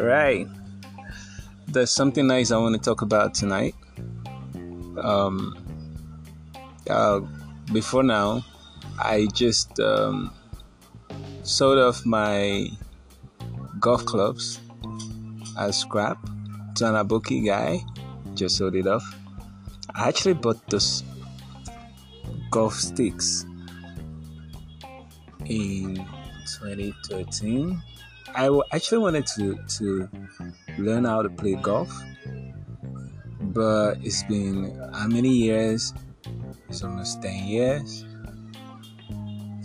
All right. There's something nice I want to talk about tonight. Um, uh, before now, I just um, sold off my golf clubs as scrap to an Aboki guy. Just sold it off. I actually bought those golf sticks in 2013. I actually wanted to to learn how to play golf, but it's been how many years? It's almost 10 years.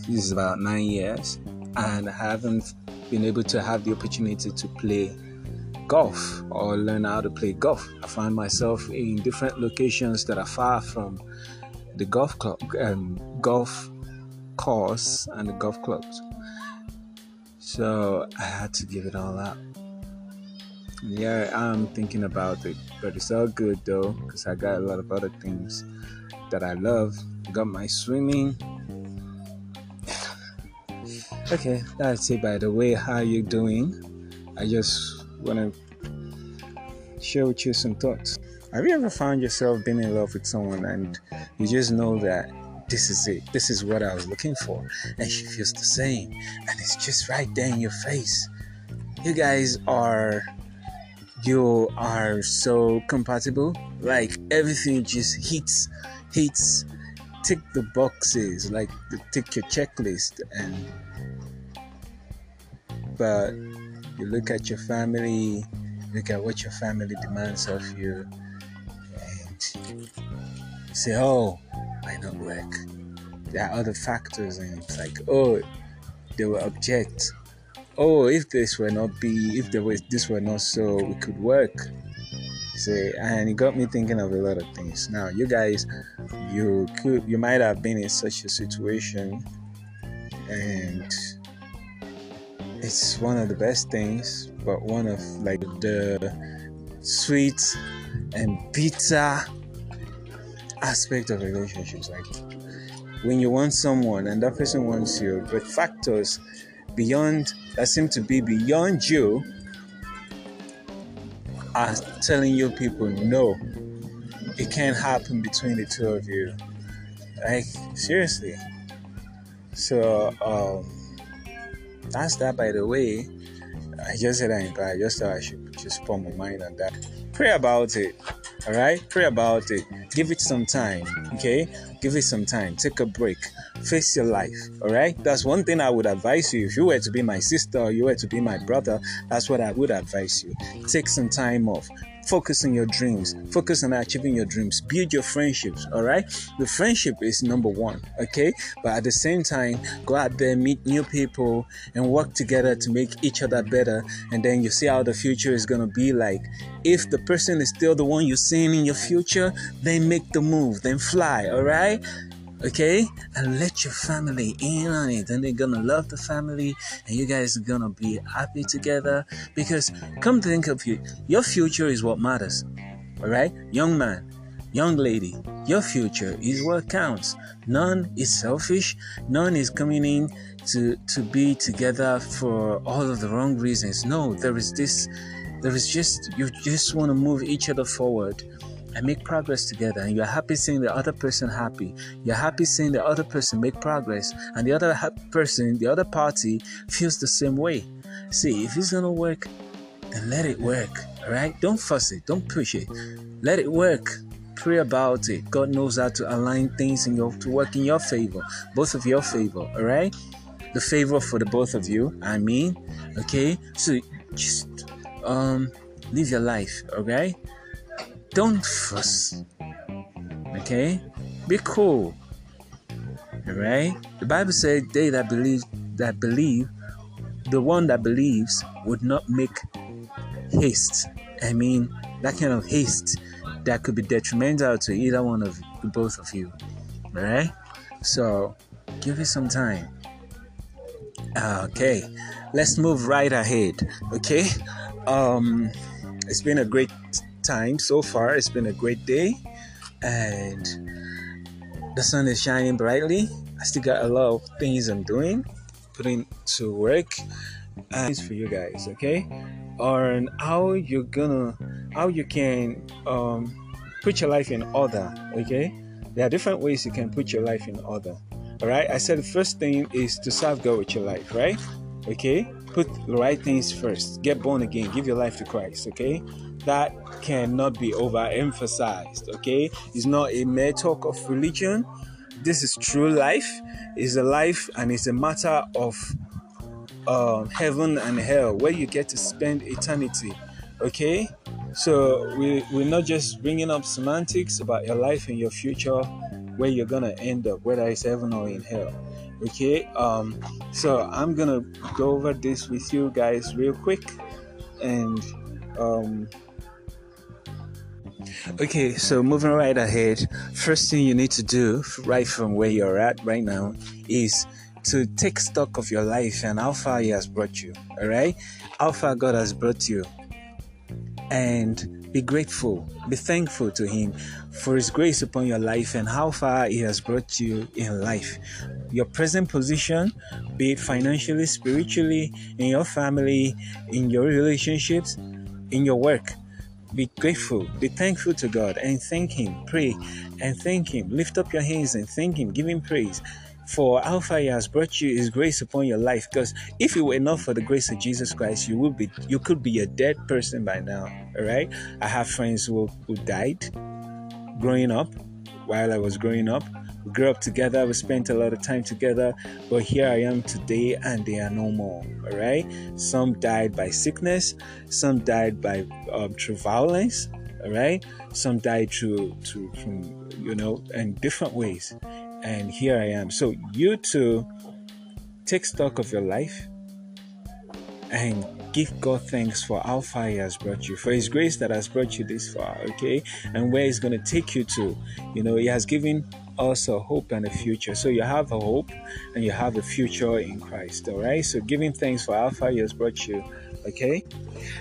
This is about nine years, and I haven't been able to have the opportunity to play golf or learn how to play golf. I find myself in different locations that are far from the golf club, um, golf course, and the golf clubs. So I had to give it all up. Yeah, I'm thinking about it, but it's all good though, because I got a lot of other things that I love. Got my swimming. okay, that's it. By the way, how you doing? I just want to share with you some thoughts. Have you ever found yourself being in love with someone and you just know that this is it. This is what I was looking for. And she feels the same. And it's just right there in your face. You guys are you are so compatible. Like everything just hits hits tick the boxes, like tick your checklist and but you look at your family, look at what your family demands of you, and say, Oh, might not work. There are other factors, and it's like, oh, they will object. Oh, if this were not be, if there was this were not so, we could work. Say, and it got me thinking of a lot of things. Now, you guys, you could, you might have been in such a situation, and it's one of the best things, but one of like the sweet and bitter aspect of relationships. Like when you want someone and that person wants you, but factors beyond that seem to be beyond you are telling you people no, it can't happen between the two of you. Like seriously. So um, that's that. By the way, I just said I, I just thought I should just put my mind on that. Pray about it. All right, pray about it. Give it some time. Okay, give it some time. Take a break. Face your life. All right, that's one thing I would advise you. If you were to be my sister or you were to be my brother, that's what I would advise you. Take some time off. Focus on your dreams. Focus on achieving your dreams. Build your friendships. All right. The friendship is number one. Okay. But at the same time, go out there, meet new people, and work together to make each other better. And then you see how the future is gonna be like. If the person is still the one you're seeing in your future, then make the move. Then fly. All right okay? And let your family in on it. And they're gonna love the family. And you guys are gonna be happy together. Because come to think of it your future is what matters all right young man young lady your future is what counts. None is selfish. None is coming in to to be together for all of the wrong reasons. No there is this there is just you just want to move each other forward and make progress together and you're happy seeing the other person happy. You're happy seeing the other person make progress and the other ha- person the other party feels the same way. See if it's gonna work then let it work all right? Don't fuss it. Don't push it. Let it work. Pray about it. God knows how to align things in your to work in your favor both of your favor all right? The favor for the both of you i mean okay? So just um live your life okay don't fuss. Okay? Be cool. Alright? The Bible said they that believe that believe, the one that believes would not make haste. I mean that kind of haste that could be detrimental to either one of both of you. Alright? So give it some time. Okay, let's move right ahead. Okay, um, it's been a great time so far. It's been a great day, and the sun is shining brightly. I still got a lot of things I'm doing, putting to work. And it's for you guys, okay? on how you're gonna how you can um, put your life in order okay there are different ways you can put your life in order all right i said the first thing is to serve god with your life right okay put the right things first get born again give your life to christ okay that cannot be overemphasized okay it's not a mere talk of religion this is true life it's a life and it's a matter of um, heaven and hell where you get to spend eternity. Okay, so we we're not just bringing up semantics about your life and your future, where you're gonna end up, whether it's heaven or in hell. Okay, um, so I'm gonna go over this with you guys real quick, and um, Okay, so moving right ahead, first thing you need to do right from where you're at right now is to take stock of your life and how far He has brought you. All right, how far God has brought you, and be grateful, be thankful to Him for His grace upon your life and how far He has brought you in life. Your present position, be it financially, spiritually, in your family, in your relationships, in your work. Be grateful, be thankful to God and thank Him. Pray and thank Him. Lift up your hands and thank Him. Give Him praise for how far He has brought you, His grace upon your life. Because if it were not for the grace of Jesus Christ, you would be you could be a dead person by now. All right. I have friends who, who died growing up while I was growing up. We grew up together, we spent a lot of time together, but here I am today and they are no more. All right. Some died by sickness, some died by um, through violence. All right. Some died through, through from you know, in different ways and here I am. So you too take stock of your life and give God thanks for how far He has brought you, for His grace that has brought you this far, okay? And where He's going to take you to. You know, He has given us a hope and a future. So you have a hope and you have a future in Christ, all right? So giving thanks for far He has brought you, okay?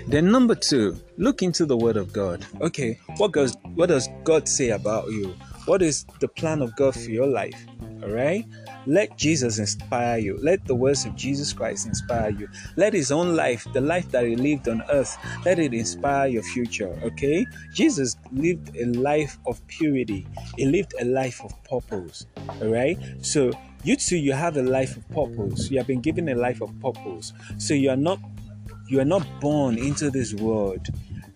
Then number two, look into the Word of God. Okay, what does what does God say about you? What is the plan of God for your life? All right? Let Jesus inspire you. Let the words of Jesus Christ inspire you. Let his own life, the life that he lived on earth, let it inspire your future. Okay? Jesus lived a life of purity, he lived a life of purpose. All right? So, you too, you have a life of purpose. You have been given a life of purpose. So, you are not you are not born into this world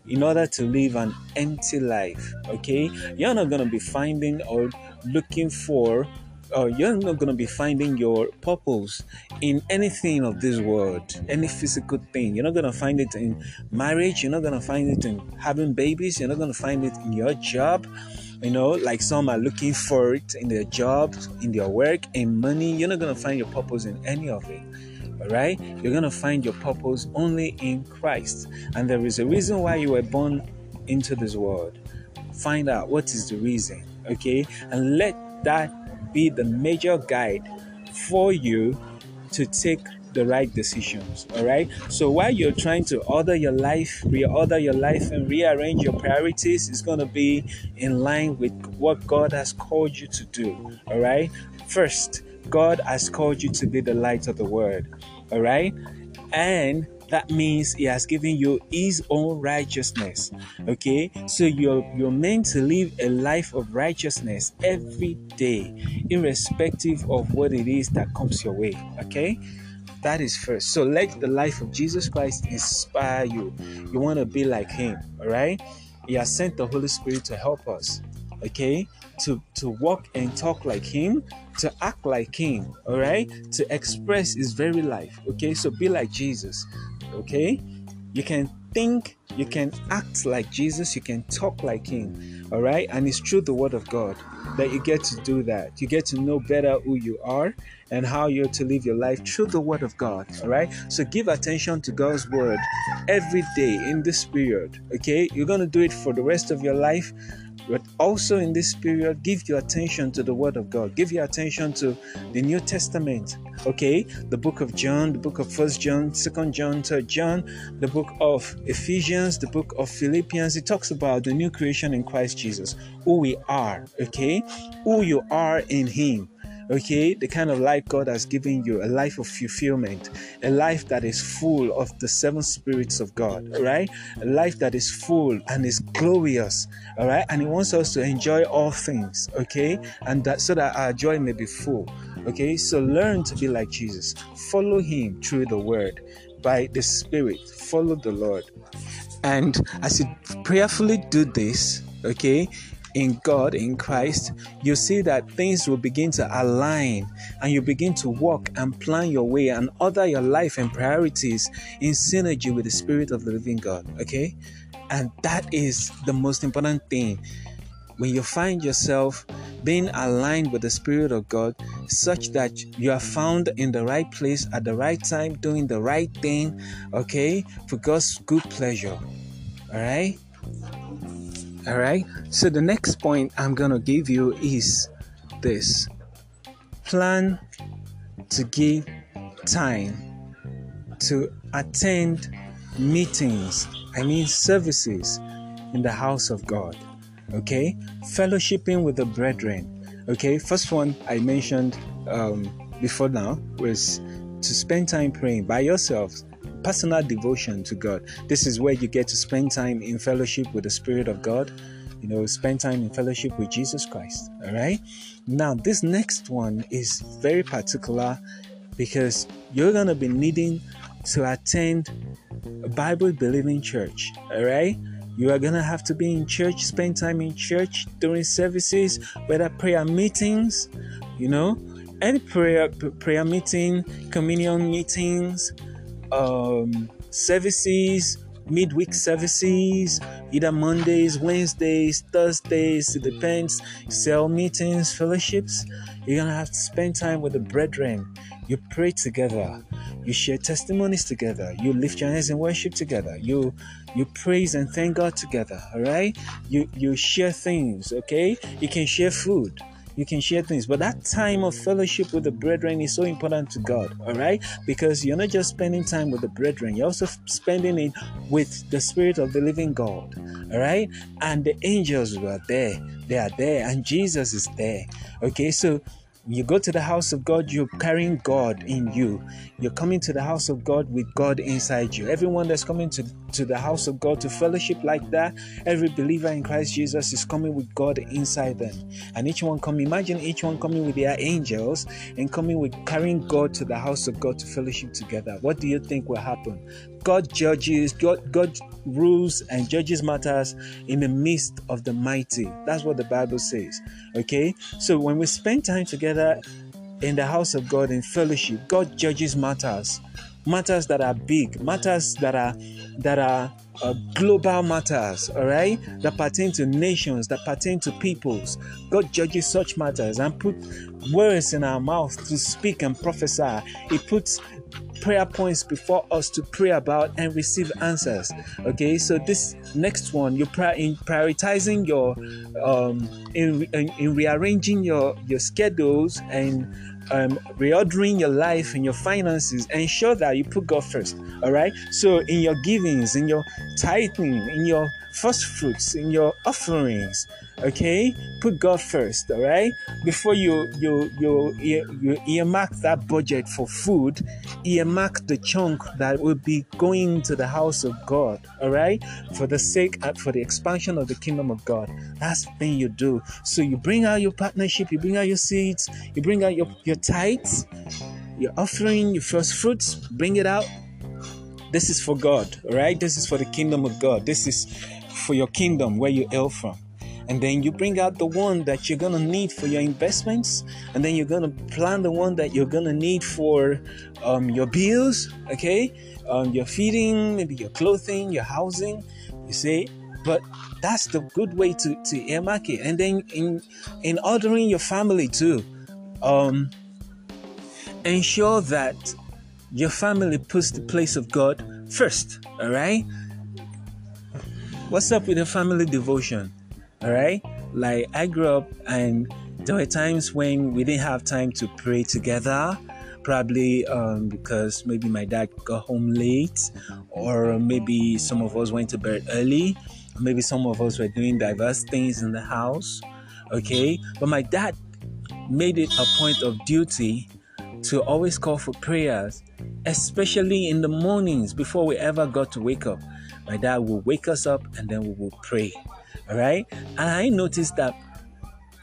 in order to live an empty life. Okay, you're not gonna be finding or looking for or you're not going to be finding your purpose in anything of this world, any physical thing. You're not going to find it in marriage. You're not going to find it in having babies. You're not going to find it in your job. You know, like some are looking for it in their job, in their work, in money. You're not going to find your purpose in any of it. All right? You're going to find your purpose only in Christ. And there is a reason why you were born into this world. Find out what is the reason, okay? And let that be the major guide for you to take the right decisions. All right. So while you're trying to order your life, reorder your life, and rearrange your priorities, it's going to be in line with what God has called you to do. All right. First, God has called you to be the light of the world. All right? And that means he has given you his own righteousness okay? So you're you're meant to live a life of righteousness every day irrespective of what it is that comes your way okay? That is first. So let the life of jesus christ inspire you. You want to be like him all right he has sent the holy spirit to help us okay? To to walk and talk like him to act like him all right to express his very life okay? So be like jesus okay? You can think you can act like jesus you can talk like him all right and it's through the word of god that you get to do that. You get to know better who you are and how you're to live your life through the word of god all right so give attention to god's word every day in this period okay? You're going to do it for the rest of your life but also in this period, give your attention to the Word of God. Give your attention to the New Testament. Okay, the book of John, the book of First John, Second John, Third John, the book of Ephesians, the book of Philippians. It talks about the new creation in Christ Jesus, who we are. Okay, who you are in Him. Okay? The kind of life God has given you, a life of fulfillment, a life that is full of the seven spirits of God, right A life that is full and is glorious, all right? And He wants us to enjoy all things, okay? And that so that our joy may be full, okay? So learn to be like Jesus, follow Him through the Word by the Spirit, follow the Lord. And as you prayerfully do this, okay, in God, in Christ, you see that things will begin to align and you begin to walk and plan your way and order your life and priorities in synergy with the Spirit of the living God. Okay? And that is the most important thing. When you find yourself being aligned with the Spirit of God, such that you are found in the right place at the right time, doing the right thing, okay, for God's good pleasure. All right? All right. So the next point I'm going to give you is this plan to give time to attend meetings, I mean services in the house of God. Okay, fellowshipping with the brethren. Okay, first one I mentioned um, before now was to spend time praying by yourselves personal devotion to God. This is where you get to spend time in fellowship with the Spirit of God. You know, spend time in fellowship with Jesus Christ. All right. Now, this next one is very particular because you're going to be needing to attend a Bible believing church. All right. You are going to have to be in church, spend time in church during services, whether prayer meetings, you know, any prayer prayer meeting, communion meetings, um, services, midweek services, either Mondays, Wednesdays, Thursdays, it depends, cell meetings, fellowships. You're gonna have to spend time with the brethren. You pray together, you share testimonies together, you lift your hands in worship together, you you praise and thank God together, all right? You you share things, okay? You can share food you can share things. But that time of fellowship with the brethren is so important to God, all right? Because you're not just spending time with the brethren, you're also spending it with the Spirit of the living God, all right? And the angels were there, they are there, and Jesus is there, okay? So you go to the house of God, you're carrying God in you. You're coming to the house of God with God inside you. Everyone that's coming to, to the house of God to fellowship like that, every believer in Christ Jesus is coming with God inside them. And each one come, imagine each one coming with their angels and coming with carrying God to the house of God to fellowship together. What do you think will happen? God judges, God, God rules and judges matters in the midst of the mighty. That's what the Bible says. Okay? So when we spend time together in the house of God in fellowship, God judges matters. Matters that are big, matters that are that are uh, global matters, all right, that pertain to nations, that pertain to peoples. God judges such matters and put words in our mouth to speak and prophesy. He puts prayer points before us to pray about and receive answers. Okay, so this next one, you're in prioritizing your, um, in, in, in rearranging your your schedules and um, reordering your life and your finances, ensure that you put God first. All right. So in your givings, in your tithing, in your first fruits, in your offerings, okay? Put god first all right? Before you you you you earmark that budget for food earmark the chunk that will be going to the house of god all right? For the sake uh, for the expansion of the kingdom of god. That's the thing you do. So you bring out your partnership you bring out your seeds you bring out your your tithes your offering your first fruits bring it out. This is for god all right? This is for the kingdom of god. This is for your kingdom where you hail from. And then you bring out the one that you're gonna need for your investments. And then you're gonna plan the one that you're gonna need for um, your bills okay? Um, your feeding maybe your clothing your housing you see? But that's the good way to to earmark it and then in in ordering your family too um ensure that your family puts the place of god first all right what's up with the family devotion all right. Like I grew up and there were times when we didn't have time to pray together. Probably um, because maybe my dad got home late, or maybe some of us went to bed early, maybe some of us were doing diverse things in the house. Okay, but my dad made it a point of duty to always call for prayers, especially in the mornings before we ever got to wake up. My dad will wake us up and then we will pray. All right. And I noticed that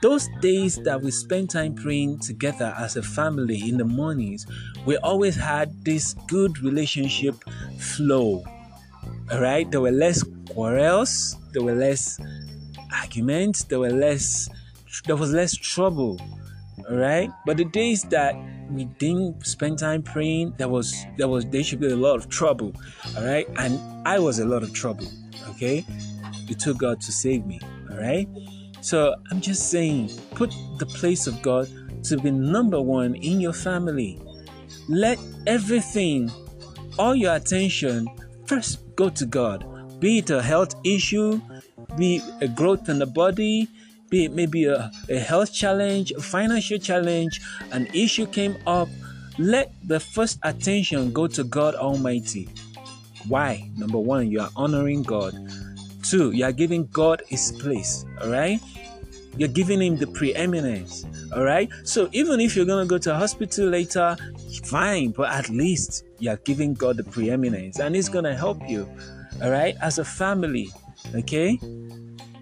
those days that we spent time praying together as a family in the mornings, we always had this good relationship flow. All right. There were less quarrels, there were less arguments, there were less, there was less trouble. All right. But the days that we didn't spend time praying, there was there was there should be a lot of trouble. All right. And I was a lot of trouble. Okay. It took God to save me. All right. So I'm just saying, put the place of God to be number one in your family. Let everything, all your attention, first go to God. Be it a health issue, be a growth in the body, be it maybe a, a health challenge, a financial challenge, an issue came up, let the first attention go to God Almighty. Why? Number one, you are honoring God. Two, you are giving God his place. All right? You're giving him the preeminence. All right? So even if you're going to go to hospital later, fine, but at least you're giving God the preeminence and he's going to help you. All right? As a family. Okay?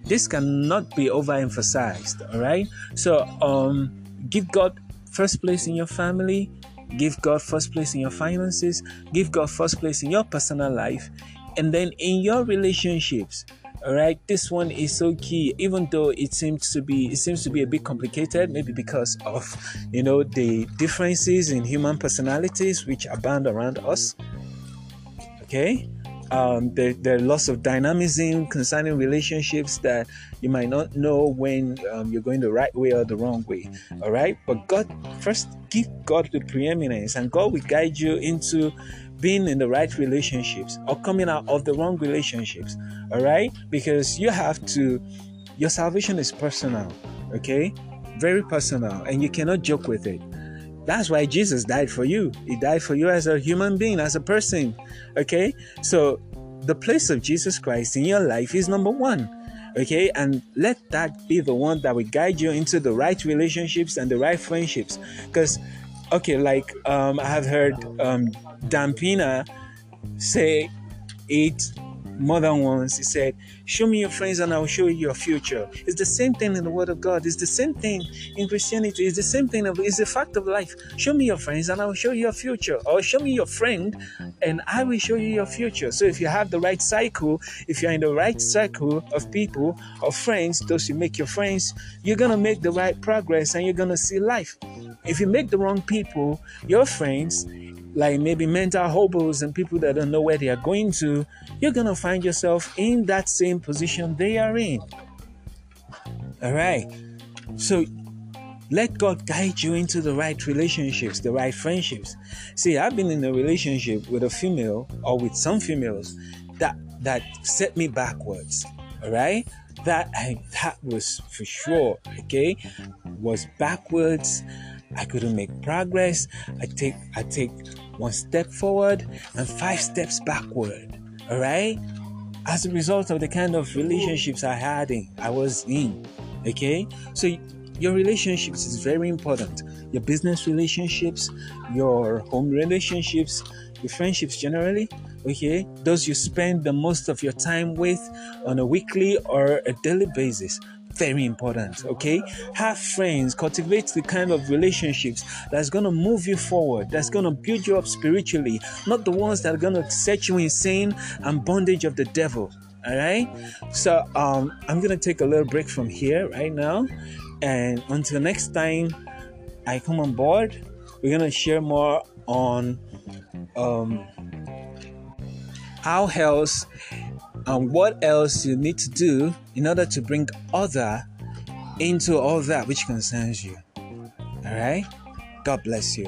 This cannot be overemphasized, all right? So, um, give God first place in your family, give God first place in your finances, give God first place in your personal life, and then in your relationships. All right, this one is so key, even though it seems to be it seems to be a bit complicated, maybe because of you know the differences in human personalities which abound around us. Okay, um, there, are lots of dynamism concerning relationships that you might not know when um, you're going the right way or the wrong way. All right, but God first give God the preeminence, and God will guide you into being in the right relationships or coming out of the wrong relationships. All right, because you have to. Your salvation is personal. Okay, very personal, and you cannot joke with it. That's why Jesus died for you. He died for you as a human being, as a person. Okay? So the place of Jesus Christ in your life is number one. Okay? And let that be the one that will guide you into the right relationships and the right friendships. Because, okay, like um, I have heard um, Dampina say it more than once. He said, Show me your friends and I will show you your future. It's the same thing in the Word of God. It's the same thing in Christianity. It's the same thing. Of, it's a fact of life. Show me your friends and I will show you your future. Or show me your friend and I will show you your future. So if you have the right cycle, if you're in the right circle of people, of friends, those you make your friends, you're going to make the right progress and you're going to see life. If you make the wrong people your friends, like maybe mental hobos and people that don't know where they are going to, you're going to find yourself in that same position they are in. All right. So let God guide you into the right relationships, the right friendships. See, I've been in a relationship with a female or with some females that that set me backwards. All right? That I that was for sure, okay? Was backwards. I couldn't make progress. I take I take one step forward and five steps backward. All right? As a result of the kind of relationships I had in, I was in. Okay? So your relationships is very important. Your business relationships, your home relationships, your friendships generally. Okay, those you spend the most of your time with on a weekly or a daily basis very important okay? Have friends cultivate the kind of relationships that's going to move you forward that's going to build you up spiritually not the ones that are going to set you insane and bondage of the devil all right? So um i'm going to take a little break from here right now and until next time i come on board. We're going to share more on um how else and what else you need to do in order to bring other into all that which concerns you. All right? God bless you.